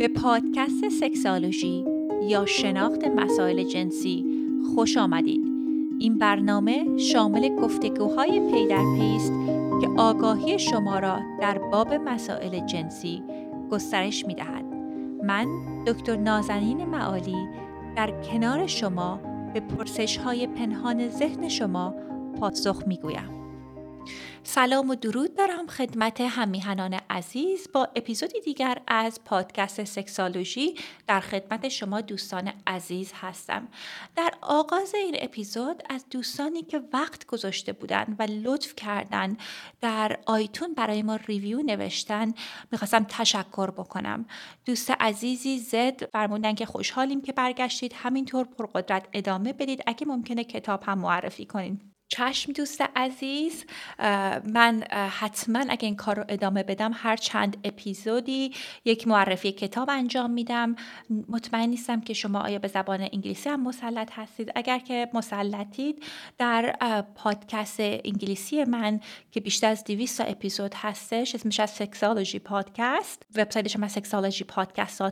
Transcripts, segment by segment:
به پادکست Sexology یا شناخت مسائل جنسی خوش آمدید. این برنامه شامل گفتگوهای پی در پی است که آگاهی شما را در باب مسائل جنسی گسترش می دهد. من دکتر نازنین معالی در کنار شما به پرسش های پنهان ذهن شما پاسخ می گویم. سلام و درود دارم خدمت هم‌میهنان عزیز با اپیزودی دیگر از پادکست Sexology در خدمت شما دوستان عزیز هستم. در آغاز این اپیزود از دوستانی که وقت گذاشته بودن و لطف کردن در آیتون برای ما ریویو نوشتن می‌خواستم تشکر بکنم. دوست عزیزی زد فرمودن که خوشحالیم که برگشتید. همینطور پرقدرت ادامه بدید. اگه ممکنه کتاب هم معرفی کنید چشم دوست عزیز من حتما اگه این کار رو ادامه بدم هر چند اپیزودی یک معرفی کتاب انجام میدم. مطمئن نیستم که شما آیا به زبان انگلیسی هم مسلط هستید. اگر که مسلطید در پادکست انگلیسی من که بیشتر از 200 اپیزود هستش اسمش از سکسالوژی پادکست وبسایتش هم سکسالوژی پادکست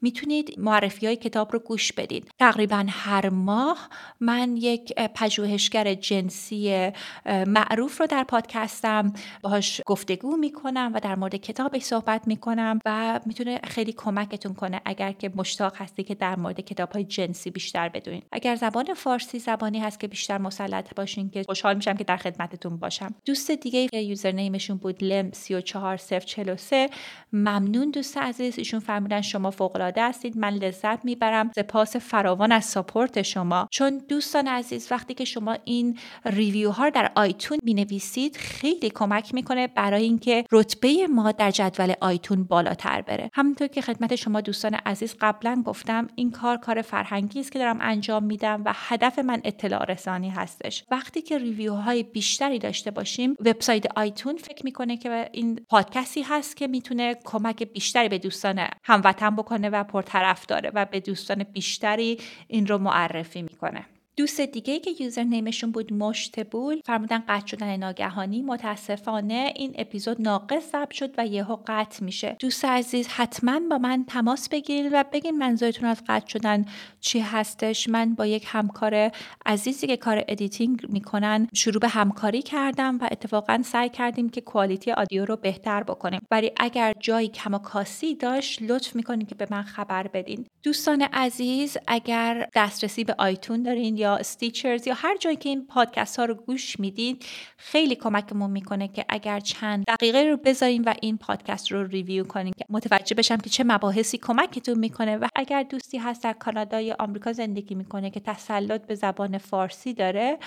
می‌تونید معرفی های کتاب رو گوش بدید. تقریبا هر ماه من یک پژوهشگر جنسی معروف رو در پادکستم باهاش گفتگو می‌کنم و در مورد کتابش صحبت می‌کنم و می‌تونه خیلی کمکتون کنه اگر که مشتاق هستی که در مورد کتاب های جنسی بیشتر بدونید اگر زبان فارسی زبانی هست که بیشتر مسلط باشین که خوشحال میشم که در خدمتتون باشم. دوست دیگه یوزر نیمشون بود لم 34043 ممنون دوست عزیز ایشون فرمودن شما فوق العاده هستید. من لذت می‌برم. سپاس فراوان از ساپورت شما. چون دوستان عزیز وقتی که شما این review ها در iTunes می نویسید خیلی کمک می‌کنه برای اینکه رتبه ما در جدول iTunes بالاتر بره. همونطور که خدمت شما دوستان عزیز قبلا گفتم این کار کار فرهنگی است که دارم انجام میدم و هدف من اطلاع رسانی هستش. وقتی که review های بیشتری داشته باشیم وبسایت iTunes فکر می‌کنه که این پادکستی هست که می‌تونه کمک بیشتری به دوستان هموطن بکنه و پرطرفداره و به دوستان بیشتری این رو معرفی می‌کنه. دوست دیگه که username شون بود مشتبول فرمودن قطع شدن ناگهانی. متاسفانه این اپیزود ناقص ثبت شد و یهو قطع میشه. دوست عزیز حتما با من تماس بگیرید و بگین منظورتون از قطع شدن چی هستش. من با یک همکار عزیزی که کار editing می‌کنن شروع به همکاری کردم و اتفاقا سعی کردیم که quality audio رو بهتر بکنیم. ولی اگر جایی کم و کاسی داشت لطف می‌کنید که به من خبر بدین. دوستان عزیز اگر دسترسی به iTunes دارین یا Stitcher یا هر جایی که این پادکست ها رو گوش می‌دید خیلی کمکمون می‌کنه که اگر چند دقیقه رو بذاریم و این پادکست رو ریویو کنیم که متوجه بشم که چه مباحثی کمکتون می‌کنه و اگر دوستی هست در کانادا یا آمریکا زندگی می‌کنه که تسلط به زبان فارسی داره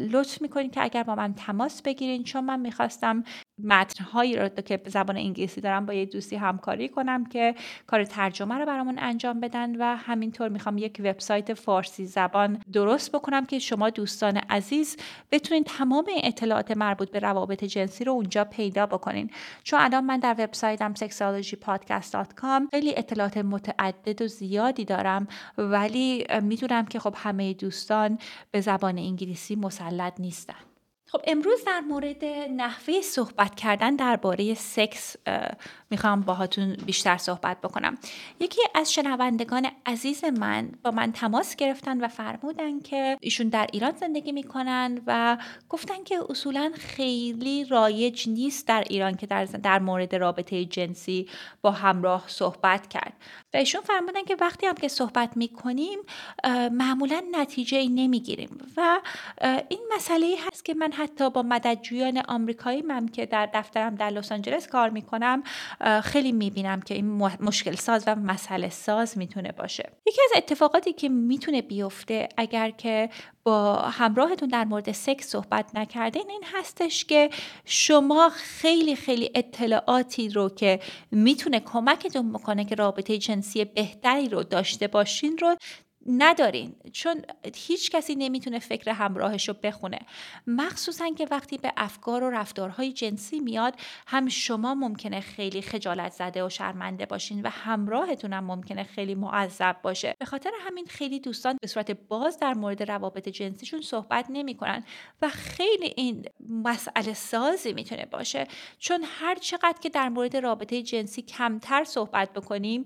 لطف می‌کنید که اگر با من تماس بگیرین چون من می‌خواستم متنهایی رو که زبان انگلیسی دارم با یه دوستی همکاری کنم که کار ترجمه رو برامون انجام بدن و همینطور می‌خوام یک وبسایت فارسی زبان درست بکنم که شما دوستان عزیز بتونین تمام اطلاعات مربوط به روابط جنسی رو اونجا پیدا بکنین. چون الان من در وبسایتم sexuallogypodcast.com خیلی اطلاعات متعدد و زیادی دارم ولی می‌دونم که خب همه دوستان به زبان انگلیسی مسلط نیستن. خب امروز در مورد نحوه صحبت کردن درباره سکس می‌خوام باهاتون بیشتر صحبت بکنم. یکی از شنوندگان عزیز من با من تماس گرفتن و فرمودن که ایشون در ایران زندگی می‌کنن و گفتن که اصولا خیلی رایج نیست در ایران که در, در مورد رابطه جنسی با همراه صحبت کرد. و ایشون فرمودن که وقتی هم که صحبت می‌کنیم معمولا نتیجه ای نمی‌گیریم و این مسئله هست که من حتی با مددجویان آمریکایی من که در دفترم در لس آنجلس کار می‌کنم خیلی می‌بینم که این مشکل ساز و مسئله ساز می‌تونه باشه. یکی از اتفاقاتی که می‌تونه بیفته اگر که با همراهتون در مورد سکس صحبت نکردین این هستش که شما خیلی خیلی اطلاعاتی رو که می‌تونه کمکتون بکنه که رابطه جنسی بهتری رو داشته باشین رو ندارین. چون هیچ کسی نمی‌تونه فکر همراهش رو بخونه. مخصوصا که وقتی به افکار و رفتارهای جنسی میاد هم شما ممکنه خیلی خجالت زده و شرمنده باشین و همراهتون هم ممکنه خیلی معذب باشه. به خاطر همین خیلی دوستان به صورت باز در مورد روابط جنسیشون صحبت نمی‌کنن و خیلی این مسئله سازی می‌تونه باشه. چون هر چقدر که در مورد رابطه جنسی کمتر صحبت بکنیم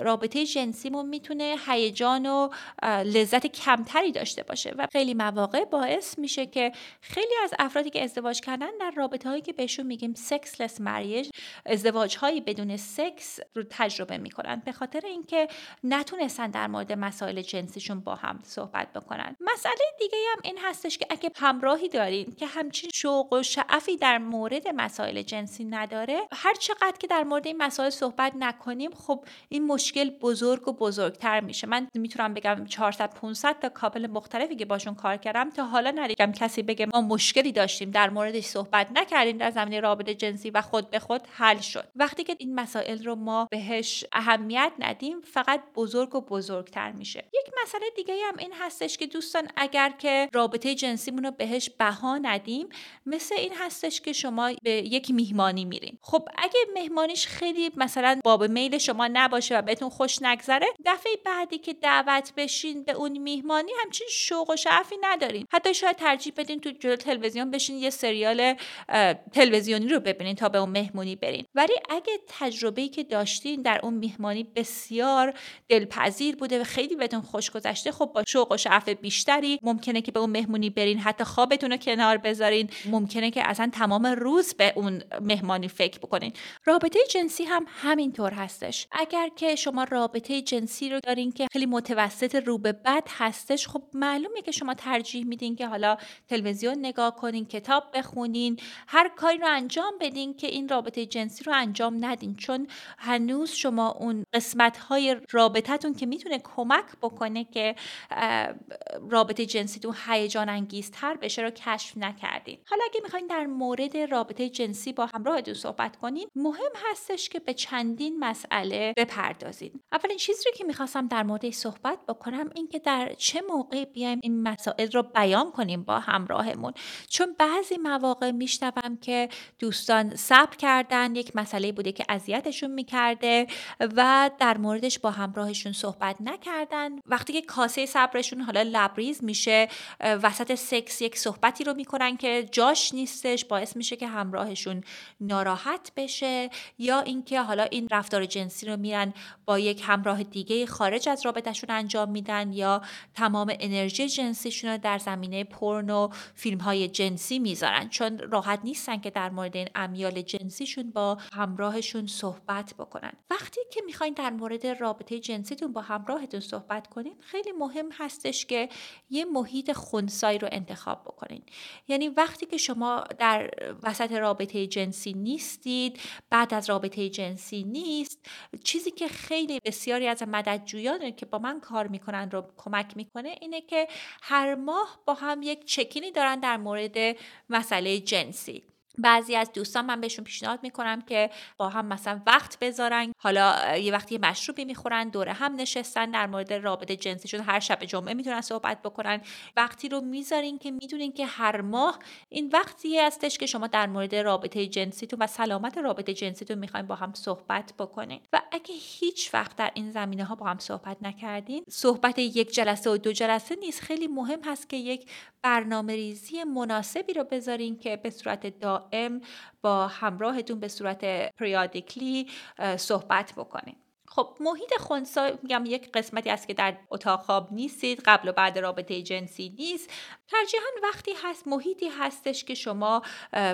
رابطه جنسیمون می‌تونه هیجان و لذت کمتری داشته باشه و خیلی مواقع باعث میشه که خیلی از افرادی که ازدواج کردن در رابطه هایی که بهشون میگیم سکسلس مریج ازدواج هایی بدون سکس رو تجربه می‌کنن. به خاطر اینکه نتونستن در مورد مسائل جنسیشون با هم صحبت بکنن. مسئله دیگه هم این هستش که اگه همراهی دارین که همچین شوق و شعفی در مورد مسائل جنسی نداره هر چقدر که در مورد این مسائل صحبت نکنیم خب این مشکل بزرگ و بزرگتر میشه. من می‌تونم بگم 400 500 تا کابل مختلفی که باشون کار کردم تا حالا ندیدم کسی بگه ما مشکلی داشتیم در موردش صحبت نکردیم در زمینه رابطه جنسی و خود به خود حل شد. وقتی که این مسائل رو ما بهش اهمیت ندیم فقط بزرگ و بزرگتر میشه. یک مسئله دیگه هم این هستش که دوستان اگر که رابطه جنسیمون رو بهش بها ندیم مثل این هستش که شما به یک میهمانی میرین. خب اگه مهمانیش خیلی مثلا باب میل شما نباشه و بهتون خوش نگذره دفعه بعدی که دعوت بشین به اون میهمانی همچین شوق و شعفی ندارین. حتی شاید ترجیح بدین تو جلو تلویزیون بشین یه سریال تلویزیونی رو ببینین تا به اون مهمونی برین. ولی اگه تجربه‌ای که داشتین در اون میهمانی بسیار دلپذیر بوده و خیلی بهتون خوش گذشته خب با شوق و شعف بیشتری ممکنه که به اون مهمونی برین. حتی خوابتون رو کنار بذارین. ممکنه که اصلا تمام روز به اون مهمانی فکر بکنین. رابطه جنسی هم همینطور هستش. اگر که شما رابطه جنسی رو دارین که خیلی متوسط رو به بد هستش خب معلومه که شما ترجیح میدین که حالا تلویزیون نگاه کنین کتاب بخونین هر کاری رو انجام بدین که این رابطه جنسی رو انجام ندین. چون هنوز شما اون قسمت های رابطتون که می‌تونه کمک بکنه که رابطه جنسیتون هیجان انگیزتر بشه رو کشف نکردین. حالا اگه می‌خواین در مورد رابطه جنسی با همراهتون صحبت کنین مهم هستش که به چندین مسئله بپردازین. اولین چیزی که می‌خواستم در مورد صحبت بکنم این که در چه موقع بیایم این مسائل رو بیان کنیم با همراهمون. چون بعضی مواقع میشنوم که دوستان صبر کردن یک مسئله بوده که اذیتشون می‌کرده و در موردش با همراهشون صحبت نکردن. وقتی که کاسه صبرشون حالا لبریز میشه وسط سکس یک صحبتی رو می‌کنن که جاش نیستش باعث میشه که همراهشون ناراحت بشه یا اینکه حالا این رفتار جنسی رو میرن با یک همراه دیگه خارج از رابطهشون انجام میدن یا تمام انرژی جنسیشون رو در زمینه پرن و فیلم های جنسی می‌ذارن. چون راحت نیستن که در مورد این امیال جنسیشون با همراهشون صحبت بکنن. وقتی که می‌خواین در مورد رابطه جنسیتون با همراهتون صحبت کنین خیلی مهم هستش که یه محیط خونسایی رو انتخاب بکنین. یعنی وقتی که شما در وسط رابطه جنسی نیستید بعد از رابطه جنسی نیست چیزی که خیلی بسیاری از مددجویان که با من کار می‌کنن رو کمک می‌کنه اینه که هر ماه با هم یک چکینی دارن در مورد مسئله جنسی. بعضی از دوستان من بهشون پیشنهاد می‌کنم که با هم مثلا وقت بذارن. حالا یه وقتی مشروبی می‌خورن دوره هم نشستن در مورد رابطه جنسیشون هر شب جمعه می‌تونن صحبت بکنن. وقتی رو می‌ذارین که می‌دونین که هر ماه این وقتی هستش که شما در مورد رابطه جنسیتون و سلامت رابطه جنسیتون می‌خواین با هم صحبت بکنین. و اگه هیچ وقت در این زمینه ها با هم صحبت نکردین صحبت یک جلسه و دو جلسه نیست. خیلی مهم هست که یک برنامه ریزی مناسبی رو بذارین که به صورت دائم با همراهتون به صورت پریادیکلی صحبت بکنین خب محیط خونسا میگم یک قسمتی است که در اتاق خواب نیستید قبل و بعد رابطه جنسی نیست. ترجیحاً وقتی هست محیطی هستش که شما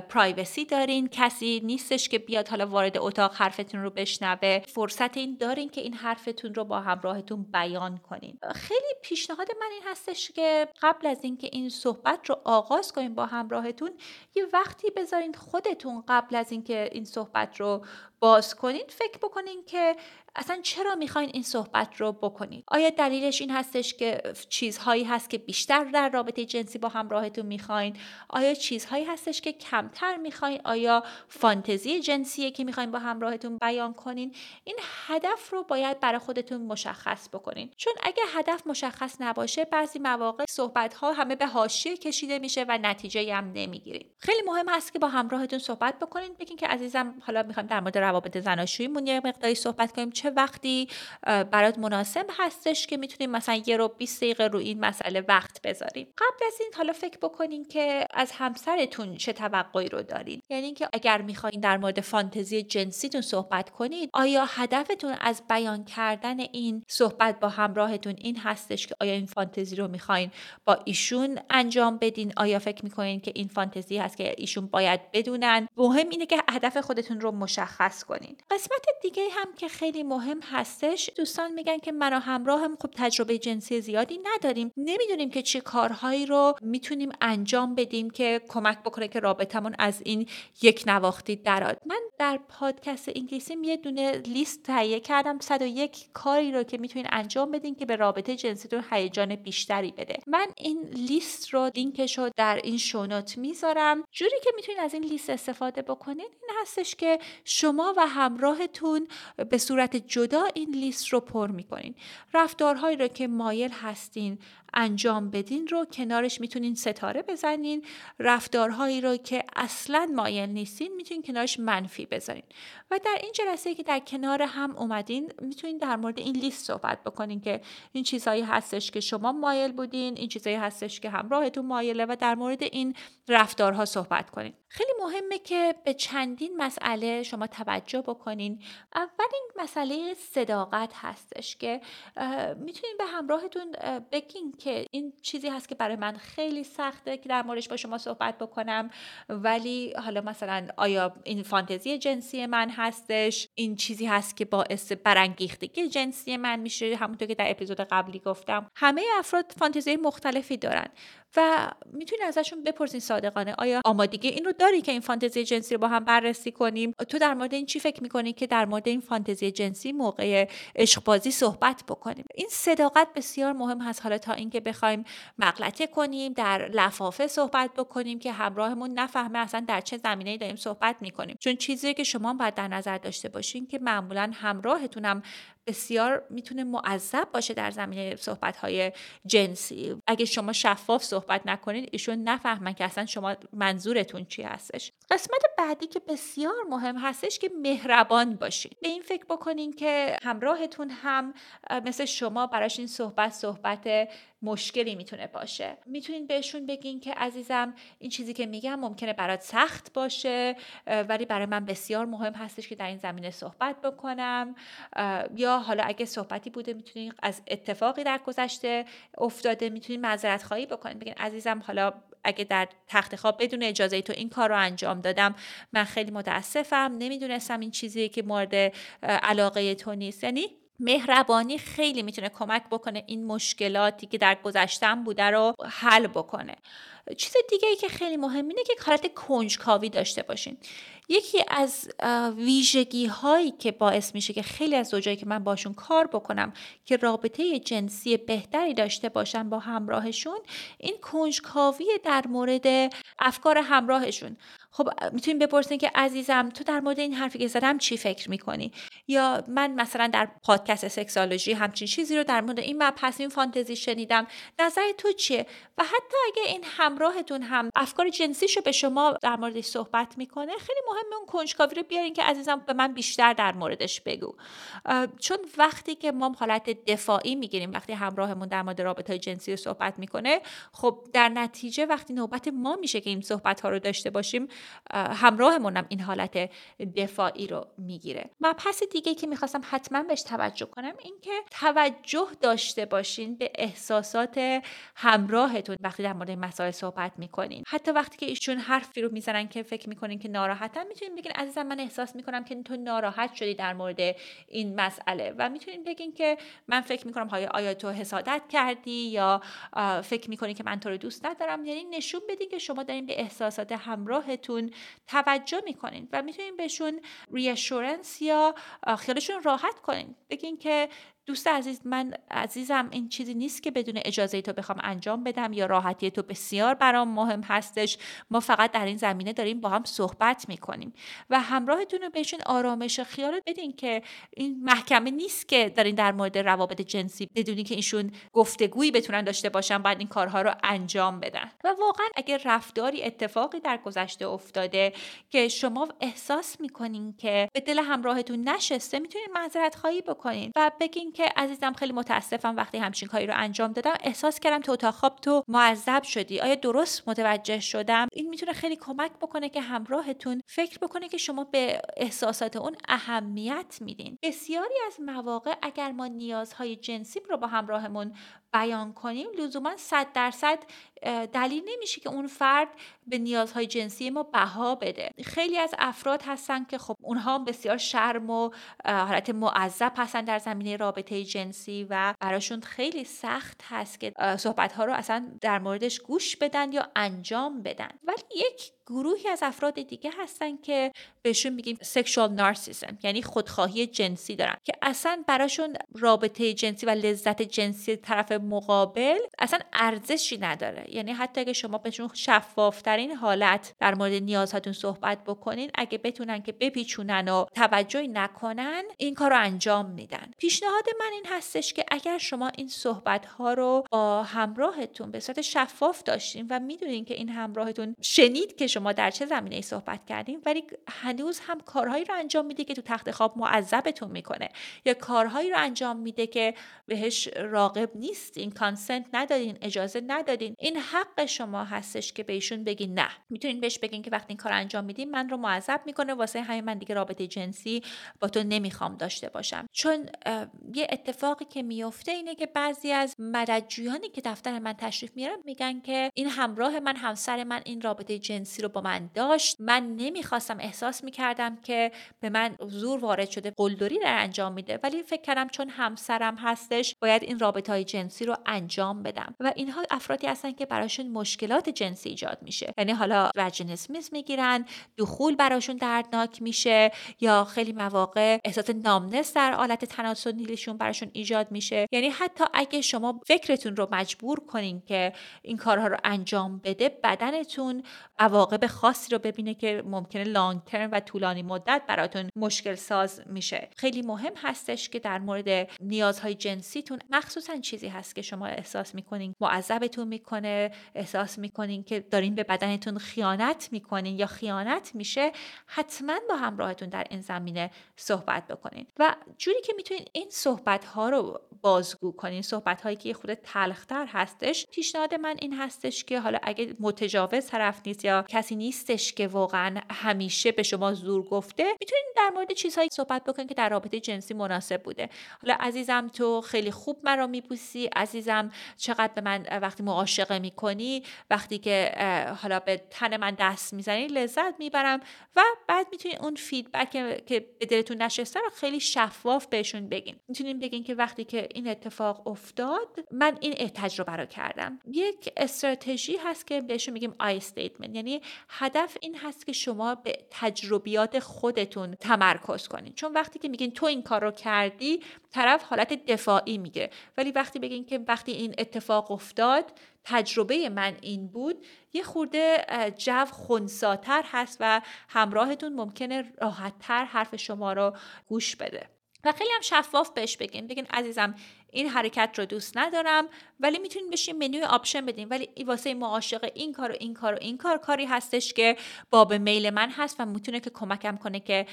پرایوسی دارین. کسی نیستش که بیاد حالا وارد اتاق حرفتون رو بشنوه. فرصت این دارین که این حرفتون رو با همراهتون بیان کنین. خیلی پیشنهاد من این هستش که قبل از اینکه این صحبت رو آغاز کنین با همراهتون یه وقتی بذارین خودتون قبل از اینکه این صحبت رو باز کنین فکر بکنین که اصلا چرا می‌خواین این صحبت رو بکنید آیا دلیلش این هستش که چیزهایی هست که بیشتر در رابطه جنسی با همراهتون می‌خواین؟ آیا چیزهایی هستش که کمتر می‌خواین؟ آیا فانتزی جنسیه که می‌خواین با همراهتون بیان کنین؟ این هدف رو باید برای خودتون مشخص بکنین. چون اگه هدف مشخص نباشه بعضی مواقع صحبت ها همه به حاشیه کشیده میشه و نتیجه هم نمی‌گیرین. خیلی مهم هست که با همراهتون صحبت بکنین. بگین که عزیزم حالا می‌خوایم در مورد روابط زناشوییمون یه مقداری صحبت کنیم. چه وقتی برات مناسب هستش که می‌تونیم مثلا یه رو 20 دقیقه رو این مسئله وقت بذاریم. قبل از این حالا فکر بکنین که از همسرتون چه توقعی رو دارین. یعنی اینکه اگر می‌خواین در مورد فانتزی جنسیتون صحبت کنید آیا هدفتون از بیان کردن این صحبت با همراهتون این هستش که آیا این فانتزی رو می‌خواین با ایشون انجام بدین؟ آیا فکر می‌کنین که این فانتزی هست که ایشون باید بدونن؟ مهم اینه که هدف خودتون رو مشخص کنین. قسمت دیگه هم که خیلی مهم هستش. دوستان میگن که من و همراهم خب تجربه جنسی زیادی نداریم. نمی‌دونیم که چه کارهایی رو می‌تونیم انجام بدیم که کمک بکنه که رابطمون از این یک نواختی دراد من در پادکست انگلیسی یه دونه لیست تهیه کردم. 101 کاری رو که می‌تونین انجام بدین که به رابطه جنسیتون هیجان بیشتری بده. من این لیست رو لینکش رو در این شونوت می‌ذارم. جوری که می‌تونین از این لیست استفاده بکنین این هستش که شما و همراهتون به صورت جدا این لیست رو پر می‌کنین. رفتارهایی رو که مایل هستین انجام بدین رو کنارش می‌تونین ستاره بزنین. رفتارهایی رو که اصلا مایل نیستین می‌تونین کنارش منفی بزنین و در این جلسه که در کنار هم اومدین می‌تونین در مورد این لیست صحبت بکنین که این چیزهایی هستش که شما مایل بودین این چیزهایی هستش که همراهتون مایله و در مورد این رفتارها صحبت کنین. خیلی مهمه که به چندین مسئله شما توجه بکنین. اول این مسئله صداقت هستش که می‌تونین به همراهتون بگین که این چیزی هست که برای من خیلی سخته که در موردش با شما صحبت بکنم. ولی حالا مثلا آیا این فانتزی جنسی من هستش؟ این چیزی هست که باعث برانگیختگی جنسی من میشه؟ همونطور که در اپیزود قبلی گفتم. همه افراد فانتزی مختلفی دارن و می‌تونی ازشون بپرسین صادقانه آیا آمادگی این رو داری که این فانتزی جنسی رو با هم بررسی کنیم؟ تو در مورد این چی فکر می‌کنی که در مورد این فانتزی جنسی موقع عشق صحبت بکنیم؟ این صداقت بسیار مهم هست حالا تا اینکه بخوایم مغلطه کنیم در لفافه صحبت بکنیم که همراهمون نفهمه اصلا در چه زمینه‌ای داریم صحبت می‌کنیم. چون چیزی که شما باید در نظر داشته باشین که معمولا همراهتونم بسیار می‌تونه معذب باشه در زمینه صحبت های جنسی. اگه شما شفاف صحبت نکنید ایشون نفهمن که اصلا شما منظورتون چی هستش. قسمت بعدی که بسیار مهم هستش که مهربان باشین. به این فکر بکنین که همراهتون هم مثل شما براش این صحبت صحبت مشکلی می‌تونه باشه. می‌تونین بهشون بگین که عزیزم این چیزی که میگم ممکنه برات سخت باشه ولی برای من بسیار مهم هستش که در این زمینه صحبت بکنم. یا حالا اگه صحبتی بوده می‌تونین از اتفاقی در گذشته افتاده می‌تونین معذرت خواهی بکنین. بگین عزیزم حالا اگه در تخت خواب بدون اجازه تو این کار رو انجام دادم من خیلی متاسفم. نمی‌دونستم این چیزی که مورد علاقه تو نیست. یعنی مهربانی خیلی می‌تونه کمک بکنه این مشکلاتی که در گذشتم بوده رو حل بکنه. چیز دیگه ای که خیلی مهم اینه که حالت کنجکاوی داشته باشین. یکی از ویژگی هایی که باعث میشه که خیلی از زوجایی که من باشون کار بکنم که رابطه جنسی بهتری داشته باشن با همراهشون این کنجکاوی در مورد افکار همراهشون. خب می‌تونیم بپرسین که عزیزم تو در مورد این حرفی که زدم چی فکر می‌کنی؟ یا من مثلا در پادکست سکسالوژی همچین چیزی رو در مورد این مبحث این فانتزی شنیدم. نظر تو چیه؟ و حتی اگه این همراهتون هم افکار جنسیشو به شما در موردش صحبت می‌کنه. خیلی مهمه اون کنجکاوی رو بیارین که عزیزم به من بیشتر در موردش بگو. چون وقتی که ما حالت دفاعی می‌گیریم وقتی همراهمون در مورد رابطه جنسی رو صحبت می‌کنه خب در نتیجه وقتی نوبت ما میشه که این صحبت ها رو داشته باشیم همراهمونم این حالت دفاعی رو می‌گیره. مبحث دیگه که می‌خواستم حتما بهش توجه کنم این که توجه داشته باشین به احساسات همراهتون وقتی در مورد مسائل صحبت می‌کنین. حتی وقتی که ایشون حرفی رو می‌زنن که فکر می‌کنین که ناراحتن می‌تونین بگین عزیزم من احساس می‌کنم که تو ناراحت شدی در مورد این مسئله. و می‌تونین بگین که من فکر می‌کنم های آیا تو حسادت کردی یا فکر می‌کنی که من تو رو دوست ندارم. یعنی نشون بدین که شما دارین به احساسات همراهتون توجه می‌کنین و می‌تونین بهشون ریشورنس یا خیالشون راحت کنین. بگین که دوست عزیز من عزیزم این چیزی نیست که بدون اجازه تو بخوام انجام بدم یا راحتی تو بسیار برام مهم هستش. ما فقط در این زمینه داریم با هم صحبت می‌کنیم. و همراهتون رو بهشون آرامش خیال بدین که این محکمه نیست که دارین در مورد روابط جنسی بدونی که ایشون گفتگویی بتونن داشته باشن باید این کارها رو انجام بدن. و واقعا اگر رفتاری اتفاقی در گذشته افتاده که شما احساس می‌کنین که به دل همراهتون نشسته می‌تونین معذرت خواهی بکنین و بگین که عزیزم خیلی متاسفم وقتی همچین کاری رو انجام دادم. احساس کردم تو اتاق خواب تو معذب شدی. آیا درست متوجه شدم؟ این می‌تونه خیلی کمک بکنه که همراهتون فکر بکنه که شما به احساسات اون اهمیت میدین. بسیاری از مواقع اگر ما نیازهای جنسی رو با همراهمون بیان کنیم لزوما صد درصد دلیل نمیشه که اون فرد به نیازهای جنسی ما بها بده. خیلی از افراد هستن که خب اونها بسیار شرم و حالت معذب هستن در زمینه رابطه جنسی و براشون خیلی سخت هست که صحبت ها رو اصلا در موردش گوش بدن یا انجام بدن. ولی یک گروهی از افراد دیگه هستن که بهشون میگیم سکشوال نارسیسم یعنی خودخواهی جنسی دارن که اصلا براشون رابطه جنسی و لذت جنسی طرف مقابل اصلا ارزشی نداره. یعنی حتی اگه شما بهشون شفافترین حالت در مورد نیازهاتون صحبت بکنین اگه بتونن که بپیچونن و توجهی نکنن این کار رو انجام میدن. پیشنهاد من این هستش که اگر شما این صحبت ها رو با همراهتون به صورت شفاف داشتین و می‌دونین که این همراهتون شنید که شما در چه زمینه ای صحبت کردین ولی هنوز هم کارهایی رو انجام میده که تو تخت خواب معذبتون می‌کنه. یا کارهایی رو انجام میده که بهش راقب نیستین کانسنت ندادین اجازه ندادین این حق شما هستش که بهشون بگین نه. می‌تونین بهش بگین که وقتی این کار انجام میدین من رو معذب می‌کنه واسه همین من دیگه رابطه جنسی با تو نمی‌خوام داشته باشم. چون یه اتفاقی که میفته اینه که بعضی از مددجویانی که دفتر من تشریف میارن میگن که این همراه من همسر من این رابطه جنسی رو با من داشت من نمی‌خواستم احساس می‌کردم که به من زور وارد شده قلدری در انجام میده ولی فکر کردم چون همسرم هستش باید این رابطه های جنسی رو انجام بدم. و اینها افرادی هستن که براشون مشکلات جنسی ایجاد میشه. یعنی حالا وجنسمیز می‌گیرن دخول براشون دردناک میشه یا خیلی مواقع احساس نامنس در حالت تناسلیشون براشون ایجاد میشه. یعنی حتی اگه شما فکرتون رو مجبور کنین که این کارها رو انجام بده بدنتون عواقب خاصی رو ببینه که ممکنه لانگ ترم و طولانی مدت براتون مشکل ساز میشه. خیلی مهم هستش که در مورد نیازهای جنسیتون مخصوصا چیزی هست که شما احساس می‌کنین معذبتون می‌کنه احساس می‌کنین که دارین به بدنتون خیانت می‌کنین یا خیانت میشه حتما با همراهتون در این زمینه صحبت بکنین. و جوری که می‌تونین این صحبت ها رو بازگو کنین صحبت هایی که خود تلختر هستش پیشنهاد من این هستش که حالا اگه متجاوز طرف نیست یا کسی نیستش که واقعا همیشه به شما زور گفته. می‌تونین در مورد چیزهایی صحبت بکنین که در رابطه جنسی مناسب بوده. حالا عزیزم تو خیلی خوب مرا میبوسی عزیزم چقدر به من وقتی معاشقه می‌کنی وقتی که حالا به تن من دست می‌زنی لذت می‌برم و بعد می‌تونین اون feedback که به دلتون نشسته رو خیلی شفاف بهشون بگین. می‌تونین بگین که وقتی که این اتفاق افتاد من این تجربه رو کردم. یک استراتژی هست که بهشون میگیم I statement یعنی هدف این هست که شما به تجربیات خودتون تمرکز کنید چون وقتی که میگین تو این کار رو کردی طرف حالت دفاعی میگه. ولی وقتی بگین که وقتی این اتفاق افتاد تجربه من این بود یه خورده جو خونساتر هست و همراهتون ممکنه راحتتر حرف شما رو گوش بده. و خیلی هم شفاف بهش بگین. بگین عزیزم این حرکت رو دوست ندارم ولی می‌تونین بشین منوی آپشن بدین ولی واسه معاشق این کار و این کار و این کار کاری هستش که باب میل من هست و می‌تونه که کمکم کنه که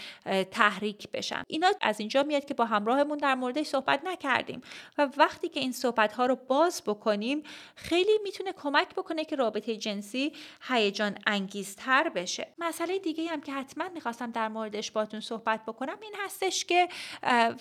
تحریک بشم. اینا از اینجا میاد که با همراهمون در موردش صحبت نکردیم و وقتی که این صحبت ها رو باز بکنیم خیلی می‌تونه کمک بکنه که رابطه جنسی هیجان انگیزتر بشه. مسئله دیگه هم که حتما می‌خواستم در موردش باتون صحبت بکنم این هستش که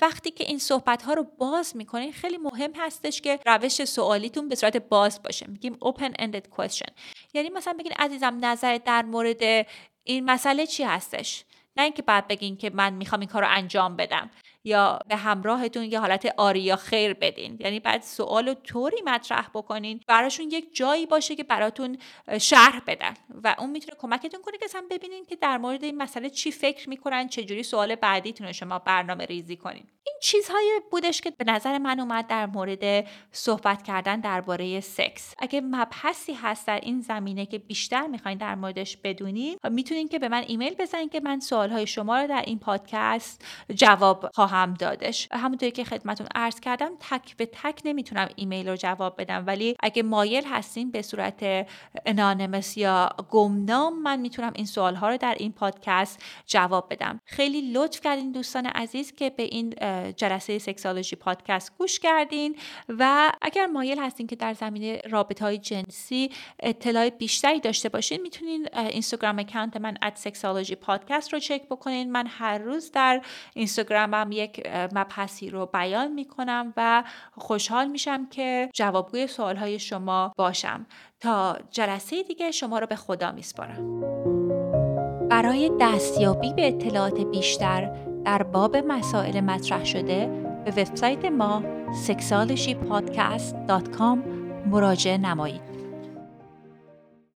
وقتی که این صحبت ها رو باز می‌کنین خیلی مهم هستش که روش سوالیتون به صورت باز باشه. میگیم open ended question. یعنی مثلا بگین عزیزم نظر در مورد این مسئله چی هستش؟ نه اینکه بعد بگین که من می‌خوام این کار رو انجام بدم. یا به همراهتون یه حالت آری یا خیر بدین. یعنی بعد سوال طوری مطرح بکنین براشون یک جایی باشه که براتون شرح بدن و اون می‌تونه کمکتون کنه که اصلا ببینین که در مورد این مسئله چی فکر می‌کنن چجوری سوال بعدیتون رو شما برنامه ریزی کنین. این چیزهایی بودش که به نظر من اومد در مورد صحبت کردن درباره سکس. اگه مبحثی هست در این زمینه که بیشتر می‌خواین در موردش بدونین می‌تونین که به من ایمیل بزنین که من سوالهای شما رو در این پادکست جواب خواهم دادش. همونطوری که خدمتتون عرض کردم تک به تک نمی‌تونم ایمیل رو جواب بدم. ولی اگه مایل هستین به صورت anonymous یا گمنام من می‌تونم این سوال ها رو در این پادکست جواب بدم. خیلی لطف کردین دوستان عزیز که به این جلسه Sexology Podcast گوش کردین. و اگر مایل هستین که در زمینه رابطه های جنسی اطلاع بیشتری داشته باشین می‌تونین Instagram account من at Sexology Podcast رو چک بکنین. من هر روز در اینستاگرامم یک مبحثی رو بیان می‌کنم و خوشحال میشم که جوابگوی سوالهای شما باشم تا جلسه دیگه شما رو به خدا میسپارم برای دستیابی به اطلاعات بیشتر در باب مسائل مطرح شده به وبسایت ما sexualshypodcast.com مراجعه نمایید.